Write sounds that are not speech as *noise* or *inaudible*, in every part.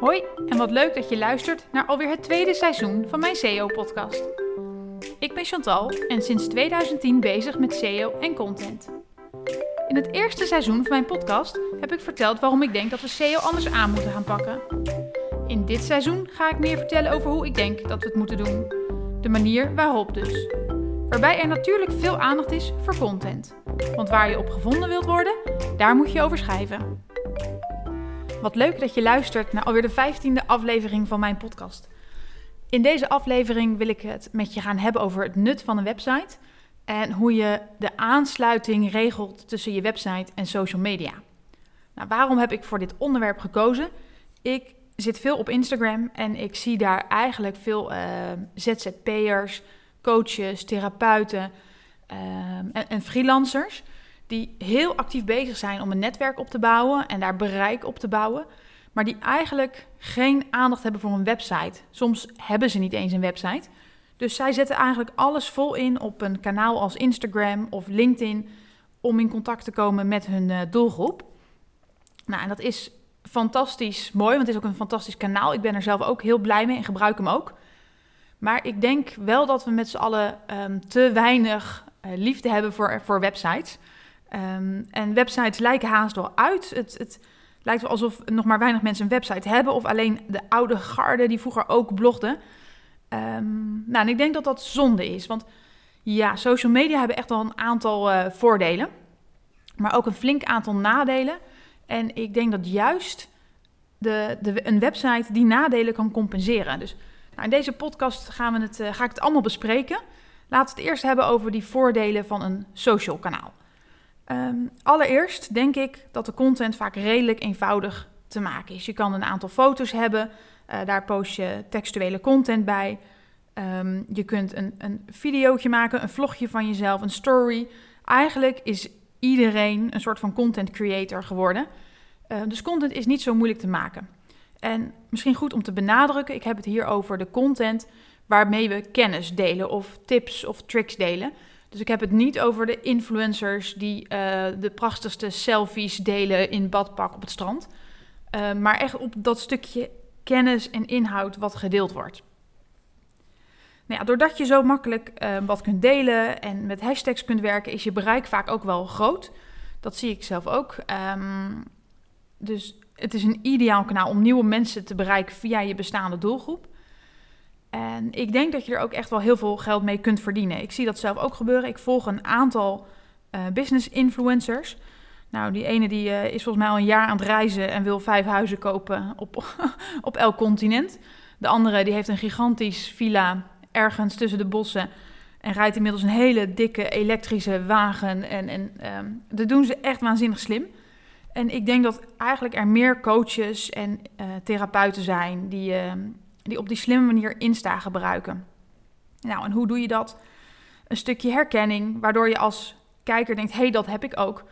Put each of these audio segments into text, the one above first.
Hoi en wat leuk dat je luistert naar alweer het tweede seizoen van mijn SEO-podcast. Ik ben Chantal en sinds 2010 bezig met SEO en content. In het eerste seizoen van mijn podcast heb ik verteld waarom ik denk dat we SEO anders aan moeten gaan pakken. In dit seizoen ga ik meer vertellen over hoe ik denk dat we het moeten doen. De manier waarop dus. Waarbij er natuurlijk veel aandacht is voor content. Want waar je op gevonden wilt worden, daar moet je over schrijven. Wat leuk dat je luistert naar alweer de vijftiende aflevering van mijn podcast. In deze aflevering wil ik het met je gaan hebben over het nut van een website en hoe je de aansluiting regelt tussen je website en social media. Nou, waarom heb ik voor dit onderwerp gekozen? Ik zit veel op Instagram en ik zie daar eigenlijk veel uh, ZZP'ers, coaches, therapeuten uh, en, en freelancers die heel actief bezig zijn om een netwerk op te bouwen en daar bereik op te bouwen, maar die eigenlijk geen aandacht hebben voor een website. Soms hebben ze niet eens een website. Dus zij zetten eigenlijk alles vol in op een kanaal als Instagram of LinkedIn om in contact te komen met hun uh, doelgroep. Nou, en dat is fantastisch mooi, want het is ook een fantastisch kanaal. Ik ben er zelf ook heel blij mee en gebruik hem ook. Maar ik denk wel dat we met z'n allen um, te weinig uh, liefde hebben voor, voor websites. Um, en websites lijken haast wel uit. Het, het, lijkt wel alsof nog maar weinig mensen een website hebben. Of alleen de oude garde die vroeger ook blogden. Um, nou, en ik denk dat dat zonde is. Want ja, social media hebben echt wel een aantal uh, voordelen. Maar ook een flink aantal nadelen. En ik denk dat juist de, de, een website die nadelen kan compenseren. Dus nou, in deze podcast gaan we het, uh, ga ik het allemaal bespreken. Laten we het eerst hebben over die voordelen van een social kanaal. Um, allereerst denk ik dat de content vaak redelijk eenvoudig te maken is. Je kan een aantal foto's hebben, uh, daar post je textuele content bij. Um, je kunt een, een videootje maken, een vlogje van jezelf, een story. Eigenlijk is iedereen een soort van content creator geworden. Uh, dus content is niet zo moeilijk te maken. En misschien goed om te benadrukken, ik heb het hier over de content waarmee we kennis delen of tips of tricks delen. Dus ik heb het niet over de influencers die uh, de prachtigste selfies delen in badpak op het strand. Uh, maar echt op dat stukje kennis en inhoud wat gedeeld wordt. Nou ja, doordat je zo makkelijk uh, wat kunt delen en met hashtags kunt werken, is je bereik vaak ook wel groot. Dat zie ik zelf ook. Um, dus het is een ideaal kanaal om nieuwe mensen te bereiken via je bestaande doelgroep. En ik denk dat je er ook echt wel heel veel geld mee kunt verdienen. Ik zie dat zelf ook gebeuren. Ik volg een aantal uh, business influencers. Nou, die ene die, uh, is volgens mij al een jaar aan het reizen en wil vijf huizen kopen op, *laughs* op elk continent. De andere die heeft een gigantisch villa ergens tussen de bossen en rijdt inmiddels een hele dikke elektrische wagen. En, en um, dat doen ze echt waanzinnig slim. En ik denk dat eigenlijk er meer coaches en uh, therapeuten zijn die uh, die op die slimme manier Insta gebruiken. Nou, en hoe doe je dat? Een stukje herkenning, waardoor je als kijker denkt: hé, hey, dat heb ik ook.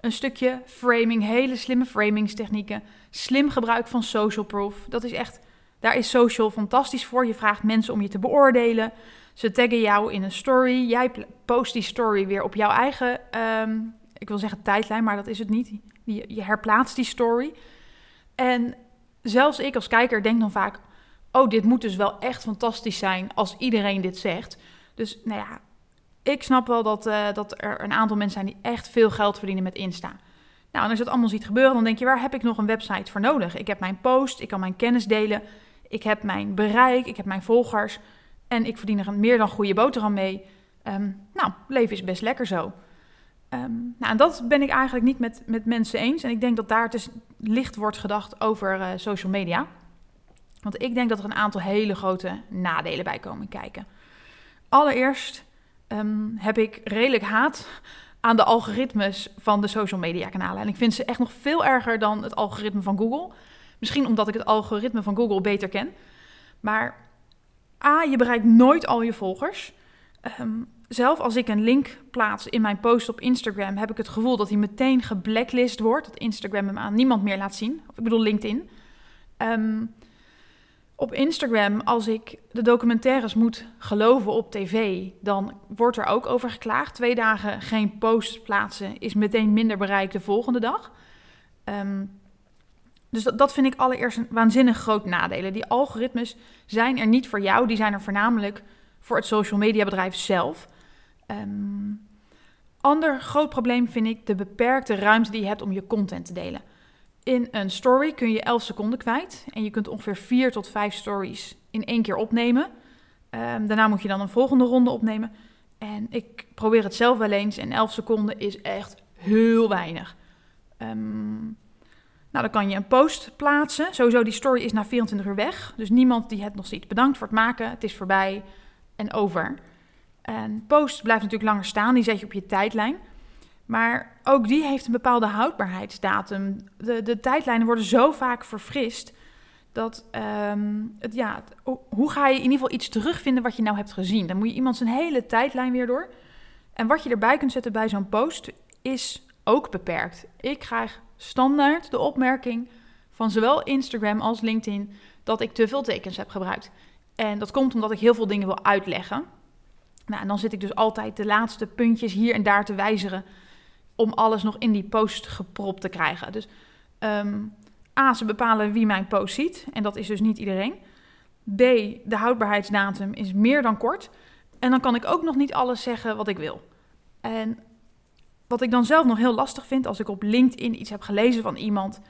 Een stukje framing, hele slimme framingstechnieken. Slim gebruik van social proof. Dat is echt, daar is social fantastisch voor. Je vraagt mensen om je te beoordelen. Ze taggen jou in een story. Jij post die story weer op jouw eigen, um, ik wil zeggen tijdlijn, maar dat is het niet. Je, je herplaatst die story. En zelfs ik als kijker denk dan vaak: oh, dit moet dus wel echt fantastisch zijn als iedereen dit zegt. Dus nou ja, ik snap wel dat, uh, dat er een aantal mensen zijn die echt veel geld verdienen met Insta. Nou, en als je dat allemaal ziet gebeuren, dan denk je, waar heb ik nog een website voor nodig? Ik heb mijn post, ik kan mijn kennis delen, ik heb mijn bereik, ik heb mijn volgers en ik verdien er een meer dan goede boterham mee. Um, nou, leven is best lekker zo. Um, nou, en dat ben ik eigenlijk niet met, met mensen eens. En ik denk dat daar dus licht wordt gedacht over uh, social media. Want ik denk dat er een aantal hele grote nadelen bij komen kijken. Allereerst um, heb ik redelijk haat aan de algoritmes van de social media kanalen. En ik vind ze echt nog veel erger dan het algoritme van Google. Misschien omdat ik het algoritme van Google beter ken. Maar A, je bereikt nooit al je volgers. Um, zelf als ik een link plaats in mijn post op Instagram, heb ik het gevoel dat hij meteen geblacklist wordt. Dat Instagram hem aan niemand meer laat zien. Of ik bedoel LinkedIn. Um, op Instagram, als ik de documentaires moet geloven op tv, dan wordt er ook over geklaagd. Twee dagen geen post plaatsen is meteen minder bereik de volgende dag. Um, dus dat, dat vind ik allereerst een waanzinnig groot nadelen. Die algoritmes zijn er niet voor jou, die zijn er voornamelijk voor het social media bedrijf zelf. Um, ander groot probleem vind ik de beperkte ruimte die je hebt om je content te delen. In een story kun je 11 seconden kwijt en je kunt ongeveer 4 tot 5 stories in één keer opnemen. Um, daarna moet je dan een volgende ronde opnemen. En ik probeer het zelf wel eens en 11 seconden is echt heel weinig. Um, nou, dan kan je een post plaatsen. Sowieso, die story is na 24 uur weg. Dus niemand die het nog ziet. Bedankt voor het maken. Het is voorbij en over. En post blijft natuurlijk langer staan. Die zet je op je tijdlijn. Maar ook die heeft een bepaalde houdbaarheidsdatum. De, de tijdlijnen worden zo vaak verfrist. Dat, um, het, ja, hoe ga je in ieder geval iets terugvinden wat je nou hebt gezien? Dan moet je iemand zijn hele tijdlijn weer door. En wat je erbij kunt zetten bij zo'n post is ook beperkt. Ik krijg standaard de opmerking van zowel Instagram als LinkedIn dat ik te veel tekens heb gebruikt. En dat komt omdat ik heel veel dingen wil uitleggen. Nou, en dan zit ik dus altijd de laatste puntjes hier en daar te wijzigen om alles nog in die post gepropt te krijgen. Dus um, A, ze bepalen wie mijn post ziet en dat is dus niet iedereen. B, de houdbaarheidsdatum is meer dan kort. En dan kan ik ook nog niet alles zeggen wat ik wil. En wat ik dan zelf nog heel lastig vind als ik op LinkedIn iets heb gelezen van iemand.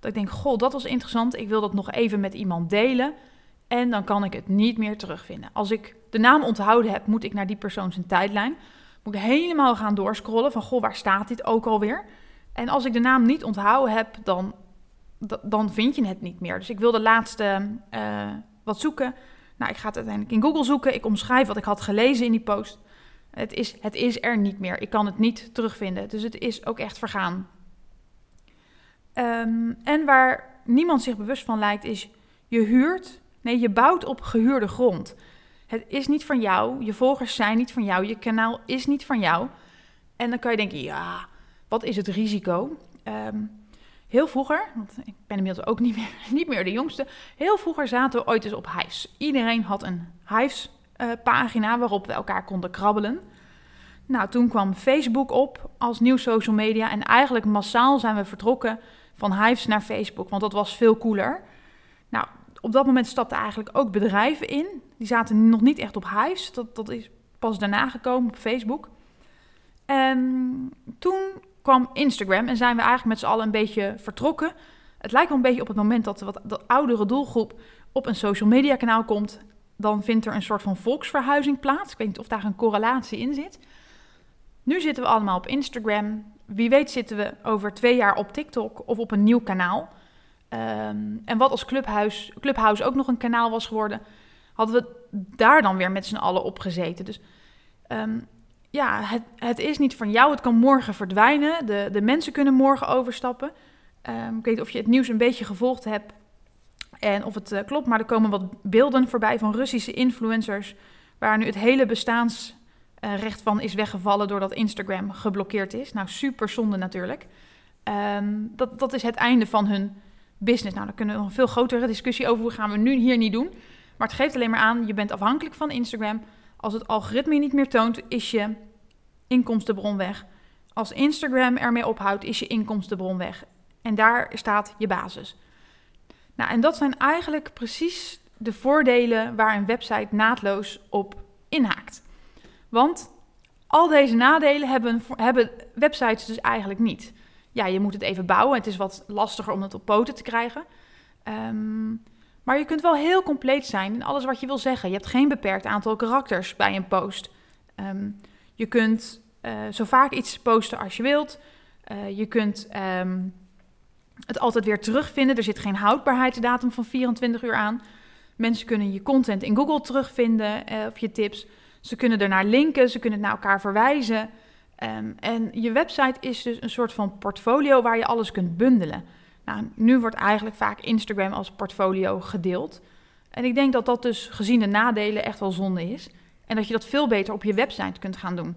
Dat ik denk, goh, dat was interessant. Ik wil dat nog even met iemand delen. En dan kan ik het niet meer terugvinden. Als ik de naam onthouden heb, moet ik naar die persoon zijn tijdlijn. Moet ik helemaal gaan doorscrollen van, goh, waar staat dit ook alweer? En als ik de naam niet onthouden heb, dan, dan vind je het niet meer. Dus ik wil de laatste uh, wat zoeken. Nou, ik ga het uiteindelijk in Google zoeken. Ik omschrijf wat ik had gelezen in die post. Het is, het is er niet meer. Ik kan het niet terugvinden. Dus het is ook echt vergaan. Um, en waar niemand zich bewust van lijkt, is je huurt. Nee, je bouwt op gehuurde grond. Het is niet van jou. Je volgers zijn niet van jou. Je kanaal is niet van jou. En dan kan je denken, ja, wat is het risico? Um, heel vroeger, want ik ben inmiddels ook niet meer, *laughs* niet meer de jongste. Heel vroeger zaten we ooit eens op Hives. Iedereen had een Hives uh, pagina waarop we elkaar konden krabbelen. Nou, toen kwam Facebook op als nieuw social media en eigenlijk massaal zijn we vertrokken van Hives naar Facebook, want dat was veel cooler. Op dat moment stapten eigenlijk ook bedrijven in. Die zaten nog niet echt op Hives, dat, dat is pas daarna gekomen op Facebook. En toen kwam Instagram en zijn we eigenlijk met z'n allen een beetje vertrokken. Het lijkt wel een beetje op het moment dat de wat oudere doelgroep op een social media kanaal komt dan vindt er een soort van volksverhuizing plaats. Ik weet niet of daar een correlatie in zit. Nu zitten we allemaal op Instagram. Wie weet zitten we over twee jaar op TikTok of op een nieuw kanaal. Ehm, en wat als Clubhouse, Clubhouse ook nog een kanaal was geworden, hadden we daar dan weer met z'n allen op gezeten. Dus um, ja, het, het, is niet van jou. Het kan morgen verdwijnen. De, de mensen kunnen morgen overstappen. Um, ik weet niet of je het nieuws een beetje gevolgd hebt. En of het uh, klopt, maar er komen wat beelden voorbij van Russische influencers. Waar nu het hele bestaansrecht van is weggevallen doordat Instagram geblokkeerd is. Nou, super zonde natuurlijk. Dat, dat is het einde van hun business. Nou, daar kunnen we nog een veel grotere discussie over. Hoe gaan we nu hier niet doen? Maar het geeft alleen maar aan, je bent afhankelijk van Instagram. Als het algoritme je niet meer toont, is je inkomstenbron weg. Als Instagram ermee ophoudt, is je inkomstenbron weg. En daar staat je basis. Nou, en dat zijn eigenlijk precies de voordelen waar een website naadloos op inhaakt. Want al deze nadelen hebben, hebben websites dus eigenlijk niet. Ja, je moet het even bouwen. Het is wat lastiger om het op poten te krijgen. Um, maar je kunt wel heel compleet zijn in alles wat je wil zeggen. Je hebt geen beperkt aantal karakters bij een post. Um, je kunt uh, zo vaak iets posten als je wilt. Uh, je kunt um, het altijd weer terugvinden. Er zit geen houdbaarheidsdatum van 24 uur aan. Mensen kunnen je content in Google terugvinden eh, of je tips. Ze kunnen ernaar linken, ze kunnen het naar elkaar verwijzen. Um, en je website is dus een soort van portfolio waar je alles kunt bundelen. Nou, nu wordt eigenlijk vaak Instagram als portfolio gedeeld. En ik denk dat dat dus gezien de nadelen echt wel zonde is. En dat je dat veel beter op je website kunt gaan doen.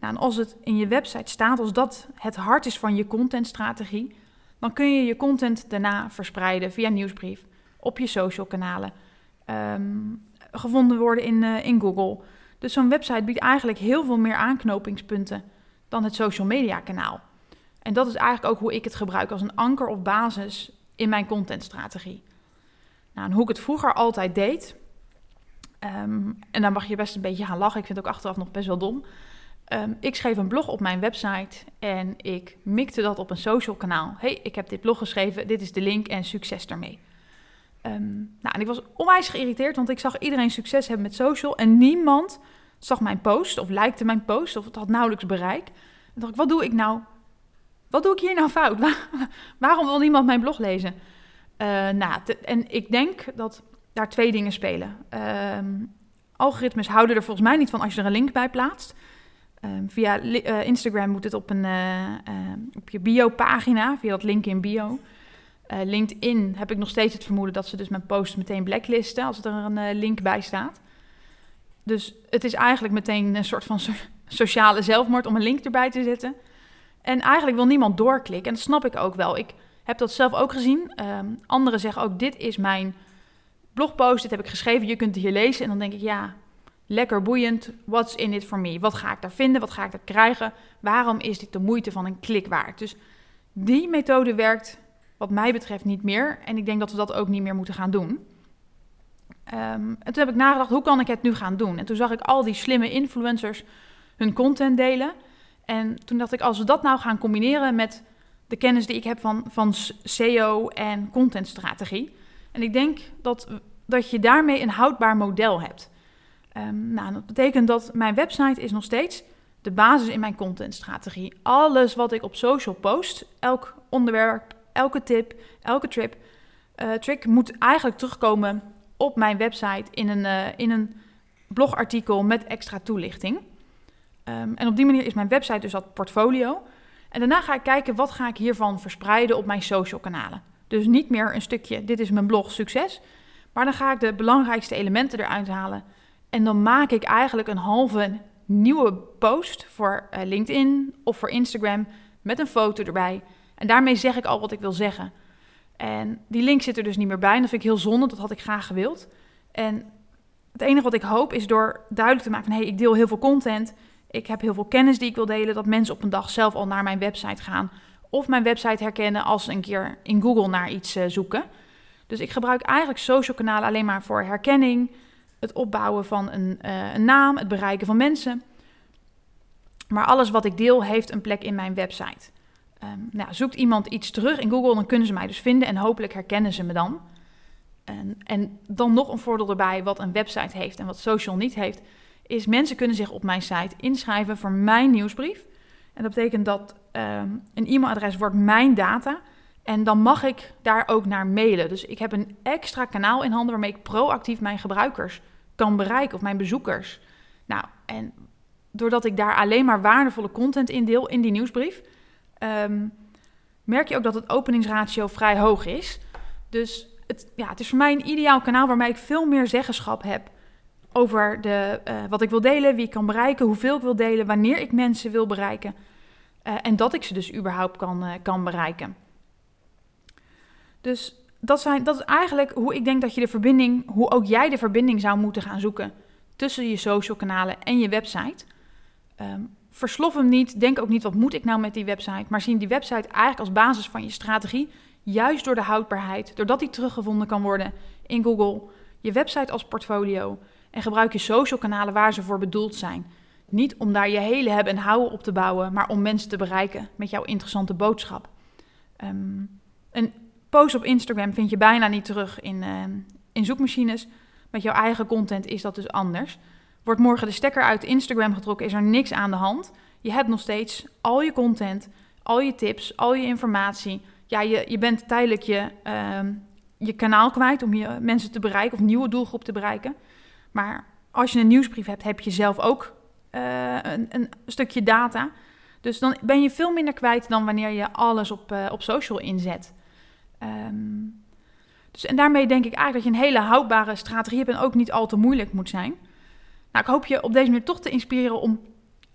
Nou, en als het in je website staat, als dat het hart is van je contentstrategie, dan kun je je content daarna verspreiden via nieuwsbrief, op je social kanalen, um, gevonden worden in, uh, in Google. Dus zo'n website biedt eigenlijk heel veel meer aanknopingspunten dan het social media kanaal. En dat is eigenlijk ook hoe ik het gebruik als een anker of basis in mijn contentstrategie. Nou, en hoe ik het vroeger altijd deed, ehm, en dan mag je best een beetje gaan lachen, ik vind het ook achteraf nog best wel dom. Ehm, ik schreef een blog op mijn website en ik mikte dat op een social kanaal. hey, ik heb dit blog geschreven, dit is de link en succes daarmee. Um, nou, en ik was onwijs geïrriteerd, want ik zag iedereen succes hebben met social en niemand zag mijn post of likte mijn post of het had nauwelijks bereik. En dacht ik, wat doe ik nou? Wat doe ik hier nou fout? *laughs* waarom wil niemand mijn blog lezen? Uh, nou, en ik denk dat daar twee dingen spelen. Um, algoritmes houden er volgens mij niet van als je er een link bij plaatst. Um, via uh, Instagram moet het op, een, uh, op je bio-pagina, via dat link in bio. LinkedIn heb ik nog steeds het vermoeden dat ze dus mijn post meteen blacklisten als er een link bij staat. Dus het is eigenlijk meteen een soort van so sociale zelfmoord om een link erbij te zetten. En eigenlijk wil niemand doorklikken. En dat snap ik ook wel. Ik heb dat zelf ook gezien. Um, anderen zeggen ook: Dit is mijn blogpost. Dit heb ik geschreven. Je kunt het hier lezen. En dan denk ik: Ja, lekker boeiend. What's in it for me? Wat ga ik daar vinden? Wat ga ik daar krijgen? Waarom is dit de moeite van een klik waard? Dus die methode werkt, wat mij betreft, niet meer. En ik denk dat we dat ook niet meer moeten gaan doen. Um, en toen heb ik nagedacht: hoe kan ik het nu gaan doen? En toen zag ik al die slimme influencers hun content delen. En toen dacht ik, als we dat nou gaan combineren met de kennis die ik heb van, van SEO en contentstrategie. En ik denk dat, dat je daarmee een houdbaar model hebt. Um, nou, dat betekent dat mijn website is nog steeds de basis in mijn contentstrategie. Alles wat ik op social post, elk onderwerp, elke tip, elke trip, uh, trick moet eigenlijk terugkomen op mijn website in een, uh, in een blogartikel met extra toelichting. Um, en op die manier is mijn website dus dat portfolio. En daarna ga ik kijken wat ga ik hiervan verspreiden op mijn social kanalen. Dus niet meer een stukje, dit is mijn blog, succes. Maar dan ga ik de belangrijkste elementen eruit halen. En dan maak ik eigenlijk een halve nieuwe post voor uh, LinkedIn of voor Instagram met een foto erbij. En daarmee zeg ik al wat ik wil zeggen. En die link zit er dus niet meer bij. En dat vind ik heel zonde, dat had ik graag gewild. En het enige wat ik hoop is door duidelijk te maken van... hé, hey, ik deel heel veel content ik heb heel veel kennis die ik wil delen, dat mensen op een dag zelf al naar mijn website gaan. Of mijn website herkennen als ze een keer in Google naar iets uh, zoeken. Dus ik gebruik eigenlijk social kanalen alleen maar voor herkenning, het opbouwen van een, uh, een naam, het bereiken van mensen. Maar alles wat ik deel heeft een plek in mijn website. Um, nou, zoekt iemand iets terug in Google, dan kunnen ze mij dus vinden en hopelijk herkennen ze me dan. En, en dan nog een voordeel erbij wat een website heeft en wat social niet heeft is mensen kunnen zich op mijn site inschrijven voor mijn nieuwsbrief. En dat betekent dat um, een e-mailadres wordt mijn data. En dan mag ik daar ook naar mailen. Dus ik heb een extra kanaal in handen waarmee ik proactief mijn gebruikers kan bereiken of mijn bezoekers. Nou, en doordat ik daar alleen maar waardevolle content in deel in die nieuwsbrief, um, merk je ook dat het openingsratio vrij hoog is. Dus het, ja, het is voor mij een ideaal kanaal waarmee ik veel meer zeggenschap heb over de, uh, wat ik wil delen, wie ik kan bereiken, hoeveel ik wil delen, wanneer ik mensen wil bereiken. Uh, en dat ik ze dus überhaupt kan, uh, kan bereiken. Dus dat, zijn, dat is eigenlijk hoe ik denk dat je de verbinding, hoe ook jij de verbinding zou moeten gaan zoeken tussen je social kanalen en je website. Um, verslof hem niet, denk ook niet wat moet ik nou met die website, maar zie die website eigenlijk als basis van je strategie, juist door de houdbaarheid, doordat die teruggevonden kan worden in Google, je website als portfolio, en gebruik je social kanalen waar ze voor bedoeld zijn. Niet om daar je hele hebben en houden op te bouwen, maar om mensen te bereiken met jouw interessante boodschap. Um, een post op Instagram vind je bijna niet terug in, uh, in zoekmachines. Met jouw eigen content is dat dus anders. Wordt morgen de stekker uit Instagram getrokken, is er niks aan de hand. Je hebt nog steeds al je content, al je tips, al je informatie. Ja, je, je bent tijdelijk je, uh, je kanaal kwijt om je mensen te bereiken of nieuwe doelgroep te bereiken. Maar als je een nieuwsbrief hebt, heb je zelf ook uh, een, een, stukje data. Dus dan ben je veel minder kwijt dan wanneer je alles op, uh, op social inzet. Um, dus, en daarmee denk ik eigenlijk dat je een hele houdbare strategie hebt en ook niet al te moeilijk moet zijn. Nou, ik hoop je op deze manier toch te inspireren om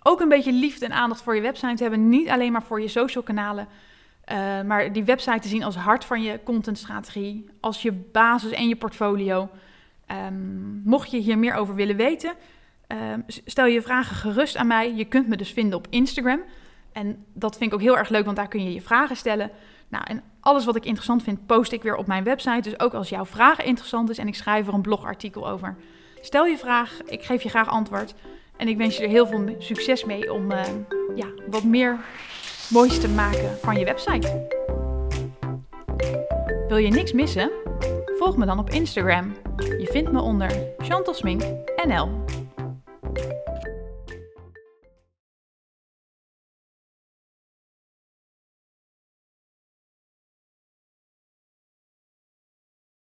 ook een beetje liefde en aandacht voor je website te hebben. Niet alleen maar voor je social kanalen, uh, maar die website te zien als hart van je contentstrategie, als je basis en je portfolio. Um, mocht je hier meer over willen weten, um, stel je vragen gerust aan mij. Je kunt me dus vinden op Instagram. En dat vind ik ook heel erg leuk, want daar kun je je vragen stellen. Nou, en alles wat ik interessant vind, post ik weer op mijn website. Dus ook als jouw vraag interessant is en ik schrijf er een blogartikel over. Stel je vraag, ik geef je graag antwoord. En ik wens je er heel veel succes mee om uh, ja, wat meer moois te maken van je website. Wil je niks missen? Volg me dan op Instagram. Je vindt me onder Chantal NL.